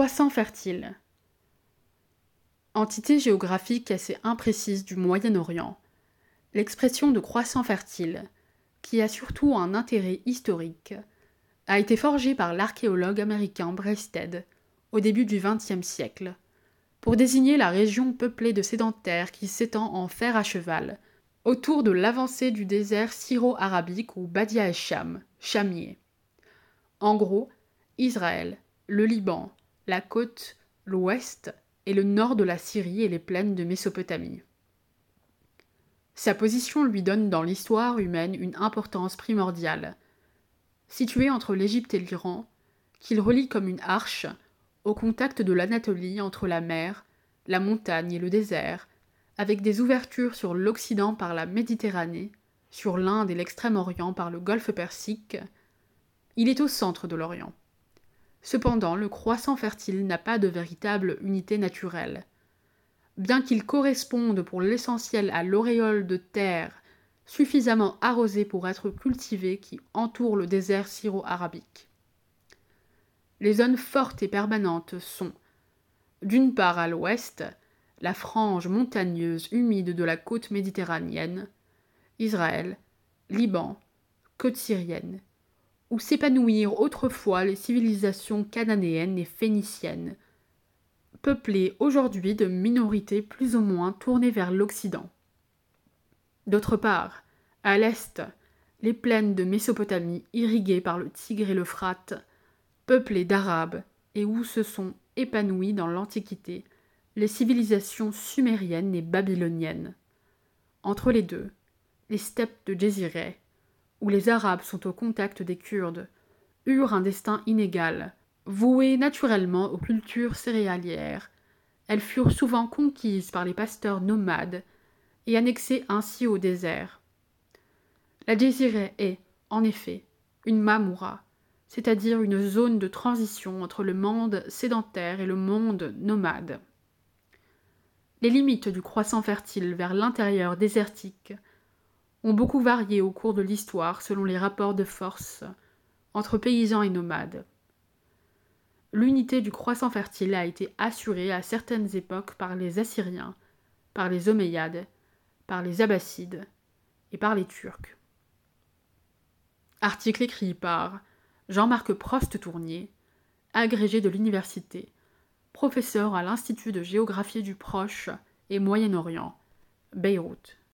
croissant fertile. Entité géographique assez imprécise du Moyen-Orient, l'expression de croissant fertile, qui a surtout un intérêt historique, a été forgée par l'archéologue américain Breasted au début du XXe siècle, pour désigner la région peuplée de sédentaires qui s'étend en fer à cheval, autour de l'avancée du désert syro-arabique ou Badia esham Chamier. En gros, Israël, le Liban, la côte, l'ouest et le nord de la Syrie et les plaines de Mésopotamie. Sa position lui donne dans l'histoire humaine une importance primordiale. Situé entre l'Égypte et l'Iran, qu'il relie comme une arche, au contact de l'Anatolie entre la mer, la montagne et le désert, avec des ouvertures sur l'Occident par la Méditerranée, sur l'Inde et l'Extrême-Orient par le Golfe Persique, il est au centre de l'Orient. Cependant, le croissant fertile n'a pas de véritable unité naturelle. Bien qu'il corresponde pour l'essentiel à l'auréole de terre suffisamment arrosée pour être cultivée qui entoure le désert syro-arabique. Les zones fortes et permanentes sont, d'une part à l'ouest, la frange montagneuse humide de la côte méditerranéenne, Israël, Liban, côte syrienne, où s'épanouirent autrefois les civilisations cananéennes et phéniciennes, peuplées aujourd'hui de minorités plus ou moins tournées vers l'Occident. D'autre part, à l'est, les plaines de Mésopotamie irriguées par le Tigre et l'Euphrate, peuplées d'Arabes et où se sont épanouies dans l'Antiquité les civilisations sumériennes et babyloniennes. Entre les deux, les steppes de Désiré, où les Arabes sont au contact des Kurdes, eurent un destin inégal. Vouées naturellement aux cultures céréalières, elles furent souvent conquises par les pasteurs nomades et annexées ainsi au désert. La Désirée est, en effet, une mamoura, c'est-à-dire une zone de transition entre le monde sédentaire et le monde nomade. Les limites du croissant fertile vers l'intérieur désertique ont beaucoup varié au cours de l'histoire selon les rapports de force entre paysans et nomades. L'unité du croissant fertile a été assurée à certaines époques par les Assyriens, par les Omeyyades, par les Abbassides et par les Turcs. Article écrit par Jean-Marc Prost-Tournier, agrégé de l'université, professeur à l'Institut de géographie du Proche et Moyen-Orient, Beyrouth.